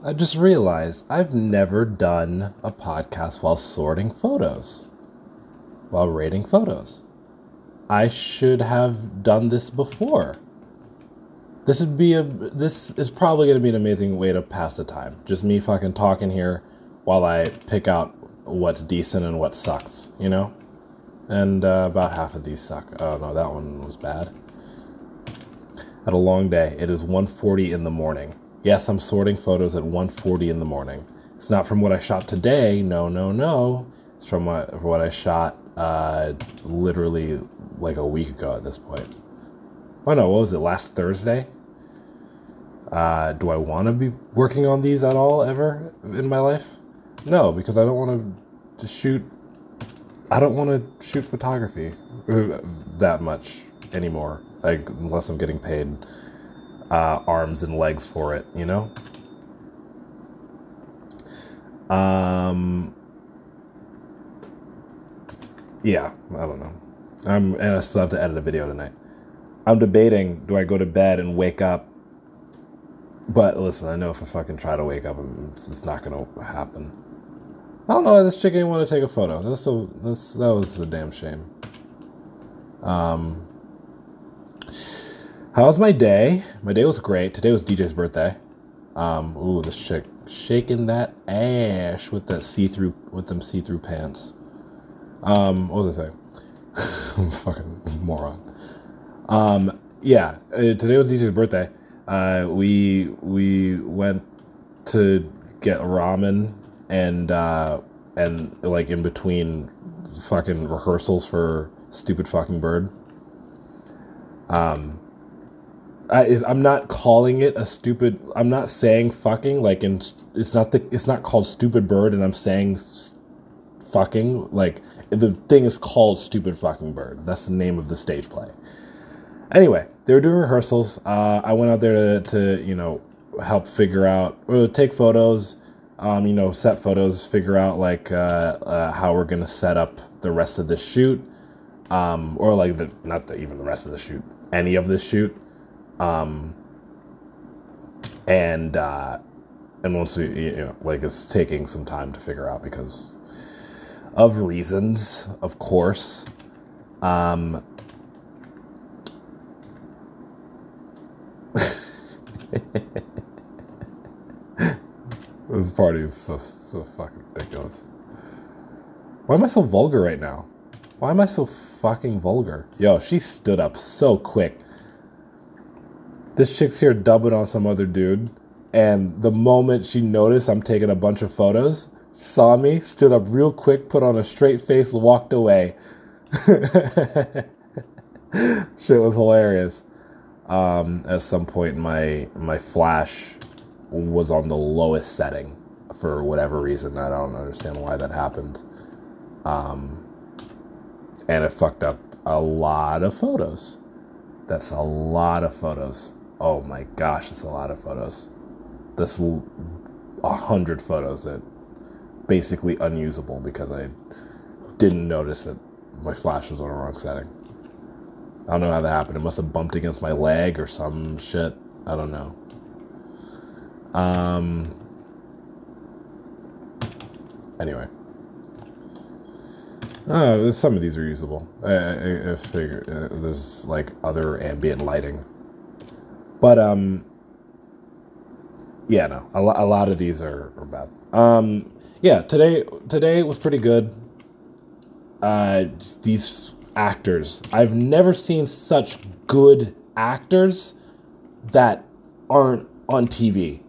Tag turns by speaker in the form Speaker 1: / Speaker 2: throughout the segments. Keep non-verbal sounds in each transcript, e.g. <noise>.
Speaker 1: I just realized I've never done a podcast while sorting photos, while rating photos. I should have done this before. This would be a. This is probably going to be an amazing way to pass the time. Just me fucking talking here while I pick out what's decent and what sucks, you know? And uh, about half of these suck. Oh no, that one was bad. Had a long day. It is 1:40 in the morning. Yes, I'm sorting photos at 1:40 in the morning. It's not from what I shot today. No, no, no. It's from what, what I shot uh, literally like a week ago at this point. Oh no, what was it? Last Thursday. Uh, do I want to be working on these at all ever in my life? No, because I don't want to shoot. I don't want to shoot photography uh, that much anymore. Like unless I'm getting paid uh, arms and legs for it, you know. Um. Yeah, I don't know. I'm and I still have to edit a video tonight. I'm debating: do I go to bed and wake up but listen, I know if I fucking try to wake up, it's not gonna happen. I don't know why this chick didn't want to take a photo. That's so. That's that was a damn shame. Um, how was my day? My day was great. Today was DJ's birthday. Um, ooh, this chick shaking that ass with that see-through with them see-through pants. Um, what was I saying? <laughs> I'm fucking moron. Um, yeah, uh, today was DJ's birthday uh, we we went to get ramen and uh, and like in between fucking rehearsals for stupid fucking bird. Um, I, is I'm not calling it a stupid. I'm not saying fucking like in. It's not the. It's not called stupid bird, and I'm saying fucking like the thing is called stupid fucking bird. That's the name of the stage play. Anyway, they were doing rehearsals. Uh, I went out there to, to, you know, help figure out, or take photos, um, you know, set photos, figure out like uh, uh, how we're gonna set up the rest of the shoot, um, or like the not the, even the rest of the shoot, any of the shoot, um, and uh, and once we, you know, like it's taking some time to figure out because of reasons, of course. Um, <laughs> this party is so so fucking ridiculous. Why am I so vulgar right now? Why am I so fucking vulgar? Yo, she stood up so quick. This chick's here dubbing on some other dude, and the moment she noticed I'm taking a bunch of photos, saw me, stood up real quick, put on a straight face, walked away. <laughs> Shit was hilarious um, at some point my my flash was on the lowest setting for whatever reason. I don't understand why that happened. Um, and it fucked up a lot of photos. That's a lot of photos. Oh my gosh, it's a lot of photos. This a hundred photos that basically unusable because I didn't notice that my flash was on the wrong setting. I don't know how that happened. It must have bumped against my leg or some shit. I don't know. Um. Anyway. Uh, some of these are usable. I, I, I figure uh, there's like other ambient lighting, but um, yeah, no, a, a lot of these are, are bad. Um, yeah, today today was pretty good. Uh, these actors. I've never seen such good actors that aren't on TV.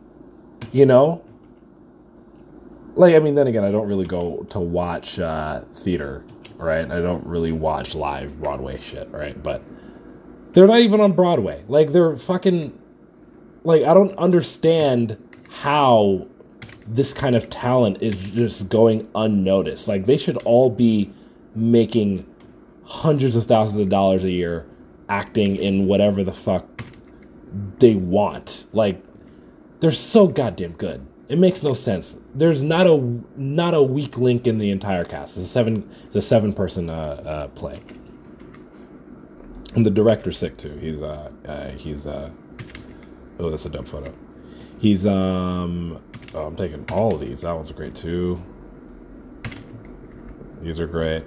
Speaker 1: You know? Like, I mean, then again, I don't really go to watch uh, theater, right? I don't really watch live Broadway shit, right? But they're not even on Broadway. Like, they're fucking. Like, I don't understand how this kind of talent is just going unnoticed. Like, they should all be making hundreds of thousands of dollars a year acting in whatever the fuck they want. Like they're so goddamn good. It makes no sense. There's not a not a weak link in the entire cast. It's a seven it's a seven person uh, uh, play. And the director's sick too. He's uh, uh he's uh oh that's a dumb photo. He's um Oh, I'm taking all of these. That one's great too. These are great.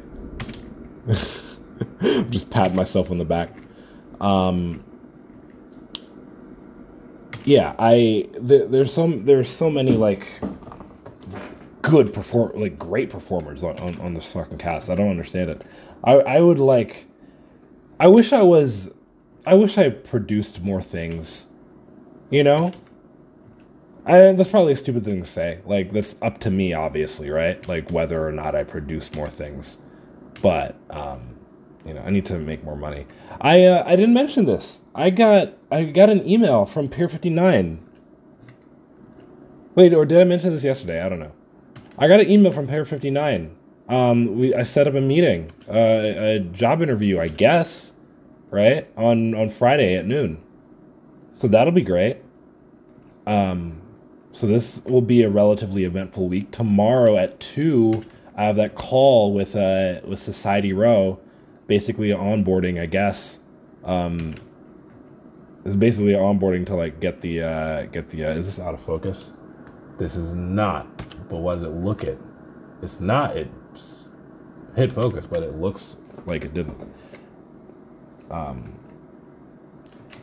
Speaker 1: <laughs> Just pat myself on the back. Um, yeah, I th- there's some there's so many like good perform like great performers on, on, on this fucking cast. I don't understand it. I I would like I wish I was I wish I produced more things. You know? I, that's probably a stupid thing to say. Like that's up to me, obviously, right? Like whether or not I produce more things. But um, you know, I need to make more money. I uh, I didn't mention this. I got I got an email from Pier 59. Wait, or did I mention this yesterday? I don't know. I got an email from Pier 59. Um, we I set up a meeting, uh, a job interview, I guess, right on on Friday at noon. So that'll be great. Um, so this will be a relatively eventful week. Tomorrow at two, I have that call with uh with Society Row, basically onboarding, I guess. Um, it's basically onboarding to like get the uh get the uh, is this out of focus? This is not. But what does it look at? It's not. It hit focus, but it looks like it didn't. Um.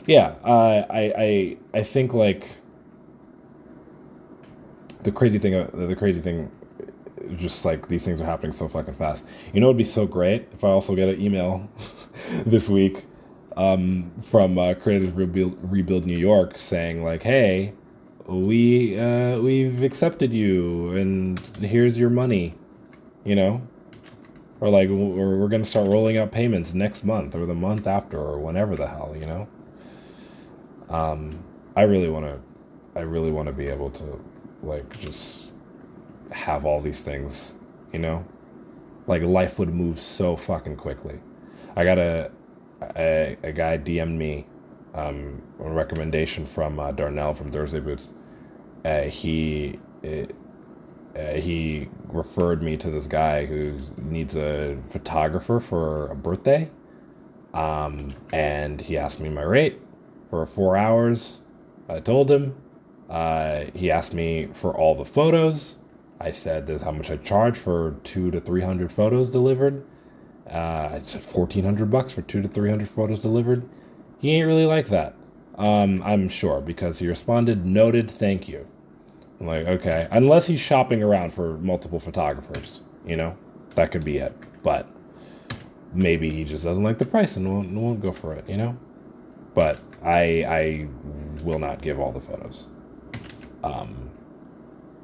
Speaker 1: Yeah, uh, I I I think like the crazy thing, uh, the crazy thing, just like these things are happening so fucking fast. You know, it'd be so great if I also get an email <laughs> this week um, from uh, Creative Rebuild, Rebuild New York saying like, "Hey, we uh, we've accepted you, and here's your money," you know, or like, or we're gonna start rolling out payments next month or the month after or whenever the hell, you know. Um, I really want to, I really want to be able to like just have all these things, you know? Like life would move so fucking quickly. I got a a, a guy DM'd me um, a recommendation from uh, Darnell from Thursday Boots. Uh, he it, uh, he referred me to this guy who needs a photographer for a birthday, um, and he asked me my rate for four hours. I told him, uh, he asked me for all the photos. I said this how much I charge for two to three hundred photos delivered. Uh, I said fourteen hundred bucks for two to three hundred photos delivered. He ain't really like that. Um, I'm sure because he responded, "Noted, thank you." I'm like, okay, unless he's shopping around for multiple photographers, you know, that could be it. But maybe he just doesn't like the price and won't, won't go for it, you know. But I I will not give all the photos. Um,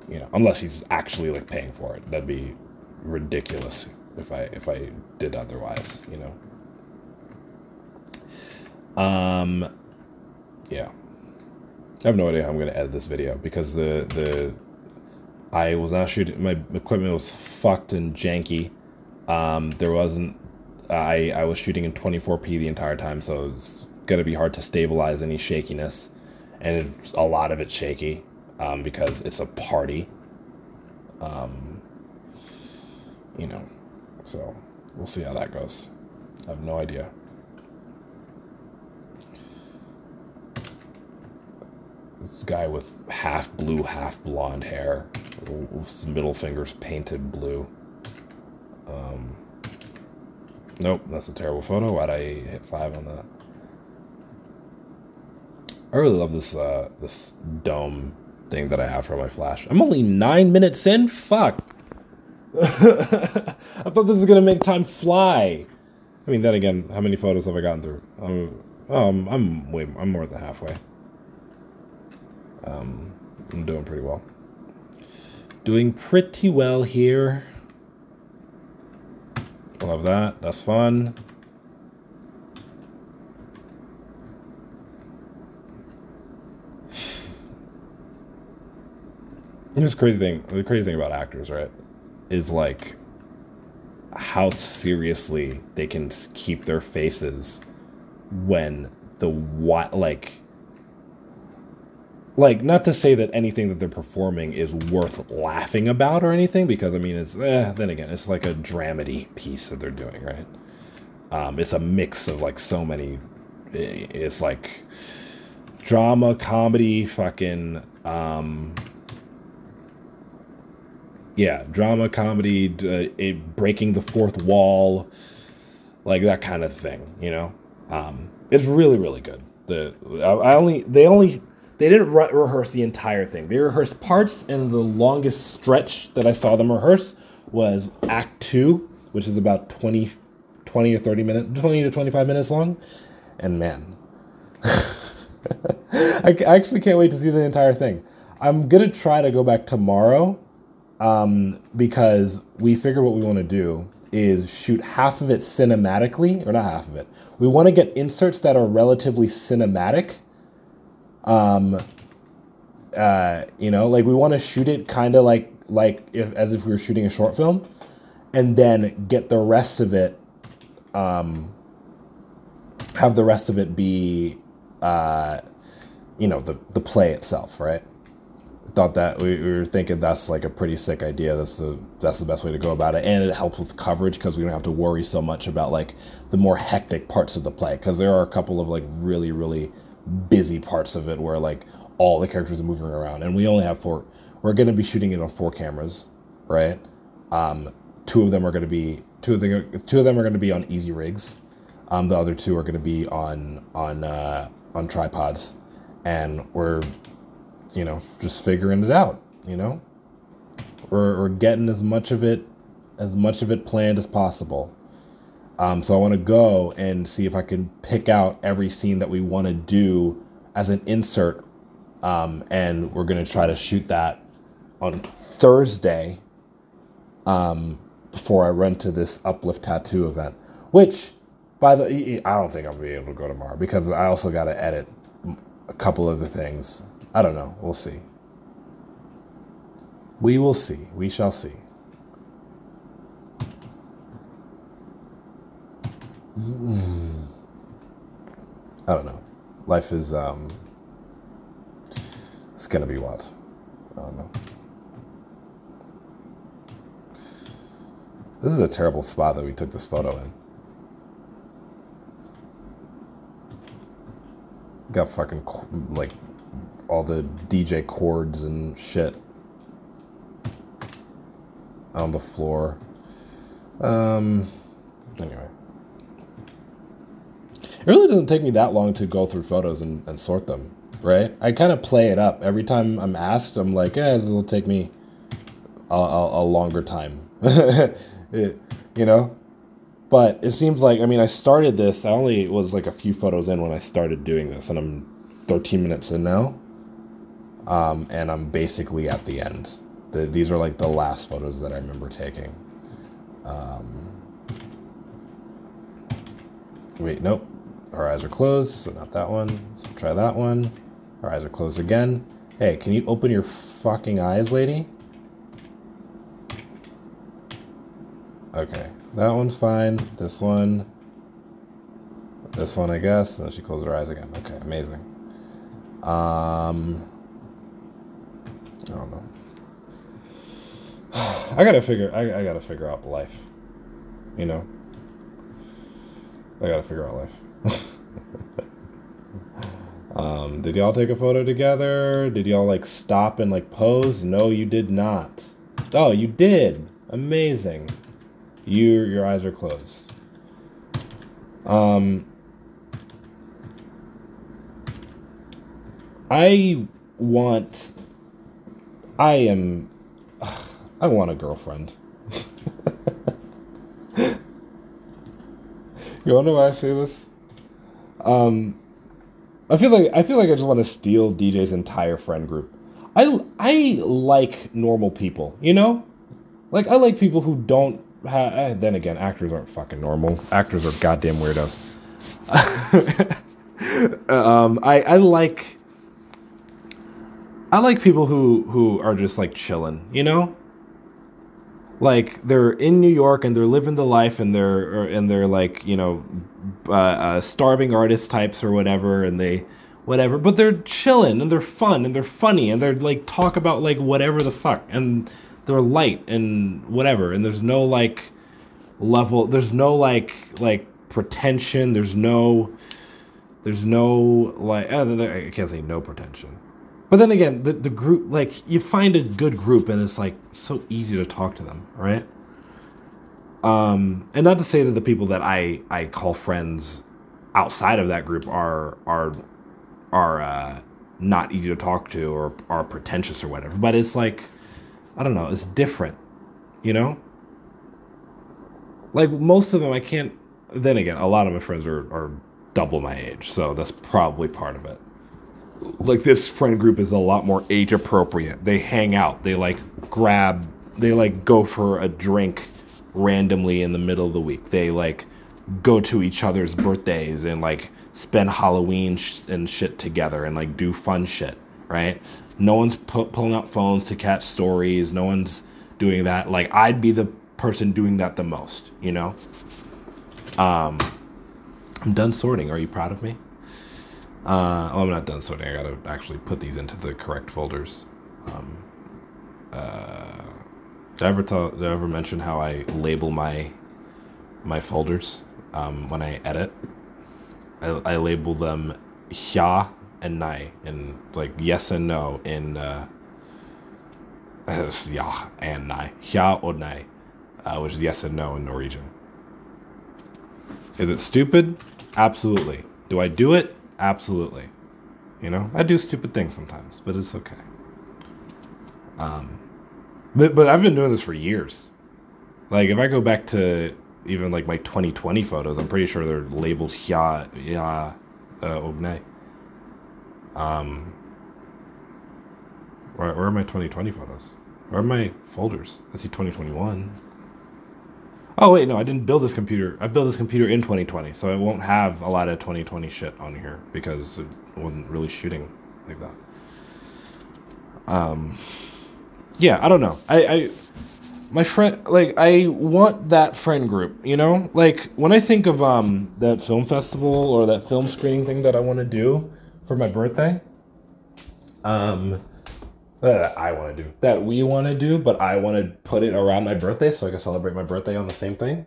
Speaker 1: you know, unless he's actually like paying for it, that'd be ridiculous if I if I did otherwise. You know. Um, yeah. I have no idea how I'm going to edit this video because the the I was not shooting. My equipment was fucked and janky. Um, there wasn't. I I was shooting in 24p the entire time, so it's gonna be hard to stabilize any shakiness, and it's, a lot of it's shaky um, because it's a party. Um, you know, so we'll see how that goes. I have no idea. This guy with half blue, half blonde hair, with middle fingers painted blue. Um, nope, that's a terrible photo. Why'd I hit five on that? I really love this uh, this dome thing that I have for my flash. I'm only nine minutes in. Fuck. <laughs> I thought this was gonna make time fly. I mean, then again, how many photos have I gotten through? Um, um I'm way, I'm more than halfway. Um, I'm doing pretty well. Doing pretty well here. Love that. That's fun. <sighs> This crazy thing. The crazy thing about actors, right, is like how seriously they can keep their faces when the what like like not to say that anything that they're performing is worth laughing about or anything because i mean it's eh, then again it's like a dramedy piece that they're doing right um, it's a mix of like so many eh, it's like drama comedy fucking um, yeah, drama, comedy, uh, it, breaking the fourth wall, like that kind of thing. You know, um, it's really really good. The I, I only they only they didn't re- rehearse the entire thing. They rehearsed parts, and the longest stretch that I saw them rehearse was Act Two, which is about 20, 20 or thirty minutes, twenty to twenty five minutes long. And man, <laughs> I actually can't wait to see the entire thing. I'm gonna try to go back tomorrow um, because we figured what we want to do is shoot half of it cinematically, or not half of it. We want to get inserts that are relatively cinematic. Um, uh, you know, like we want to shoot it kind of like like if as if we were shooting a short film, and then get the rest of it, um, have the rest of it be, uh, you know, the the play itself, right? thought that we, we, were thinking that's like a pretty sick idea. That's the that's the best way to go about it, and it helps with coverage because we don't have to worry so much about like the more hectic parts of the play because there are a couple of like really really busy parts of it where like all the characters are moving around, and we only have four. We're going to be shooting it on four cameras, right? Um, two of them are going to be two of the two of them are going to be on Easyrigs. Um, the other two are going to be on on uh, on tripods, and we're you know, just figuring it out, you know? We're, we're getting as much of it, as much of it planned as possible. Um, so I want to go and see if I can pick out every scene that we want to do as an insert. Um, and we're going to try to shoot that on Thursday um, before I run to this uplift tattoo event, which by the way, I don't think I'll be able to go tomorrow because I also got to edit a couple other things I don't know. We'll see. We will see. We shall see. I don't know. Life is um it's gonna be what? I don't know. This is a terrible spot that we took this photo in. Got fucking like all the DJ cords and shit on the floor. Um, anyway. It really doesn't take me that long to go through photos and, and sort them, right? I kind of play it up. Every time I'm asked, I'm like, yeah, this will take me a, a, a longer time. <laughs> it, you know? But it seems like, I mean, I started this, I only was like a few photos in when I started doing this, and I'm 13 minutes in now um, and I'm basically at the end. The, these are like the last photos that I remember taking. Um, wait, nope. Our eyes are closed, so not that one. So try that one. Our eyes are closed again. Hey, can you open your fucking eyes, lady? Okay, that one's fine. This one. This one, I guess. And she closed her eyes again. Okay, amazing. Um, I don't know. <sighs> I gotta figure. I, I gotta figure out life. You know. I gotta figure out life. <laughs> um, did y'all take a photo together? Did y'all like stop and like pose? No, you did not. Oh, you did. Amazing. You your eyes are closed. Um. I want I am. <sighs> I want a girlfriend. <laughs> you wanna why I say this? Um, I feel like I feel like I just want to steal DJ's entire friend group. I I like normal people, you know, like I like people who don't. have... Eh, then again, actors aren't fucking normal. Actors are goddamn weirdos. <laughs> um, I I like I like people who who are just like chilling, you know? Like they're in New York and they're living the life and they're and they're like, you know, uh, uh, starving artist types or whatever and they whatever, but they're chilling and they're fun and they're funny and they're like talk about like whatever the fuck. And they're light and whatever. And there's no like level there's no like like pretension, there's no there's no like I can't say no pretension but then again, the the group like you find a good group and it's like so easy to talk to them, right? Um, and not to say that the people that I I call friends outside of that group are are are uh, not easy to talk to or are pretentious or whatever, but it's like I don't know, it's different, you know. Like most of them, I can't. Then again, a lot of my friends are are double my age, so that's probably part of it like this friend group is a lot more age appropriate. They hang out. They like grab. They like go for a drink randomly in the middle of the week. They like go to each other's birthdays and like spend Halloween sh- and shit together and like do fun shit. Right? No one's pu- pulling out phones to catch stories. No one's doing that. Like I'd be the person doing that the most. You know. Um, I'm done sorting. Are you proud of me? Uh, oh, I'm not done sorting. I gotta actually put these into the correct folders. Um, uh, did I ever tell? Did I ever mention how I label my my folders um, when I edit? I, I label them "ja" and "nai" and like yes and no in uh, <laughs> ja and nai, "ja" or "nai," uh, which is yes and no in Norwegian. Is it stupid? Absolutely. Do I do it? Absolutely. You know, I do stupid things sometimes, but it's okay. Um, but but I've been doing this for years. Like if I go back to even like my 2020 photos, I'm pretty sure they're labeled ya ya uh, ogne. Um, where, where are my 2020 photos? Where are my folders? I see 2021. Oh wait, no, I didn't build this computer. I built this computer in 2020, so it won't have a lot of 2020 shit on here because it wasn't really shooting like that. Um, yeah, I don't know. I, I, my friend, like, I want that friend group. You know, like when I think of um that film festival or that film screening thing that I want to do for my birthday. Um, that I want to do, that we want to do, but I want to put it around my birthday so I can celebrate my birthday on the same thing.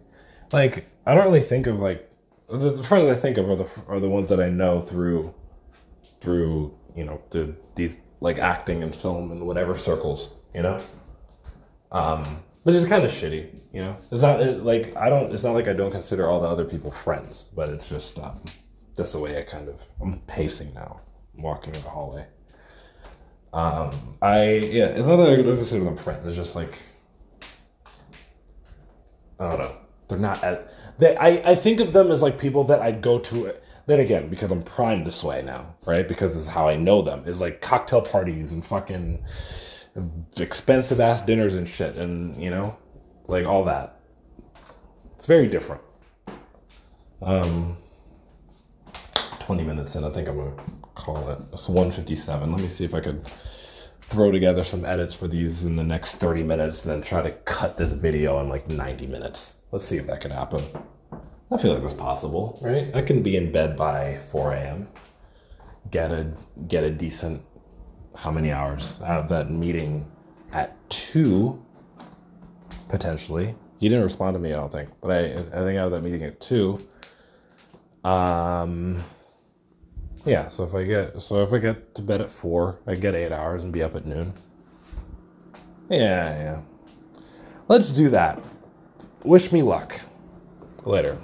Speaker 1: Like, I don't really think of like the, the friends I think of are the are the ones that I know through through you know the these like acting and film and whatever circles, you know. Um, which is kind of shitty, you know. It's not it, like I don't. It's not like I don't consider all the other people friends, but it's just um, that's the way I kind of I'm pacing now, I'm walking in the hallway. Um, I yeah, it's not that I don't consider them friends. It's just like I don't know. They're not at. They I I think of them as like people that I'd go to. Then again, because I'm primed this way now, right? Because this is how I know them. Is like cocktail parties and fucking expensive ass dinners and shit, and you know, like all that. It's very different. Um, twenty minutes in, I think I'm gonna call it. It's 157. Let me see if I could throw together some edits for these in the next 30 minutes and then try to cut this video in like 90 minutes. Let's see if that can happen. I feel like that's possible, right? I can be in bed by 4 a.m. Get a get a decent how many hours? I have that meeting at two potentially. You didn't respond to me, I don't think, but I I think I have that meeting at two. Um, yeah, so if I get so if I get to bed at four, I get eight hours and be up at noon. Yeah, yeah. Let's do that. Wish me luck. Later.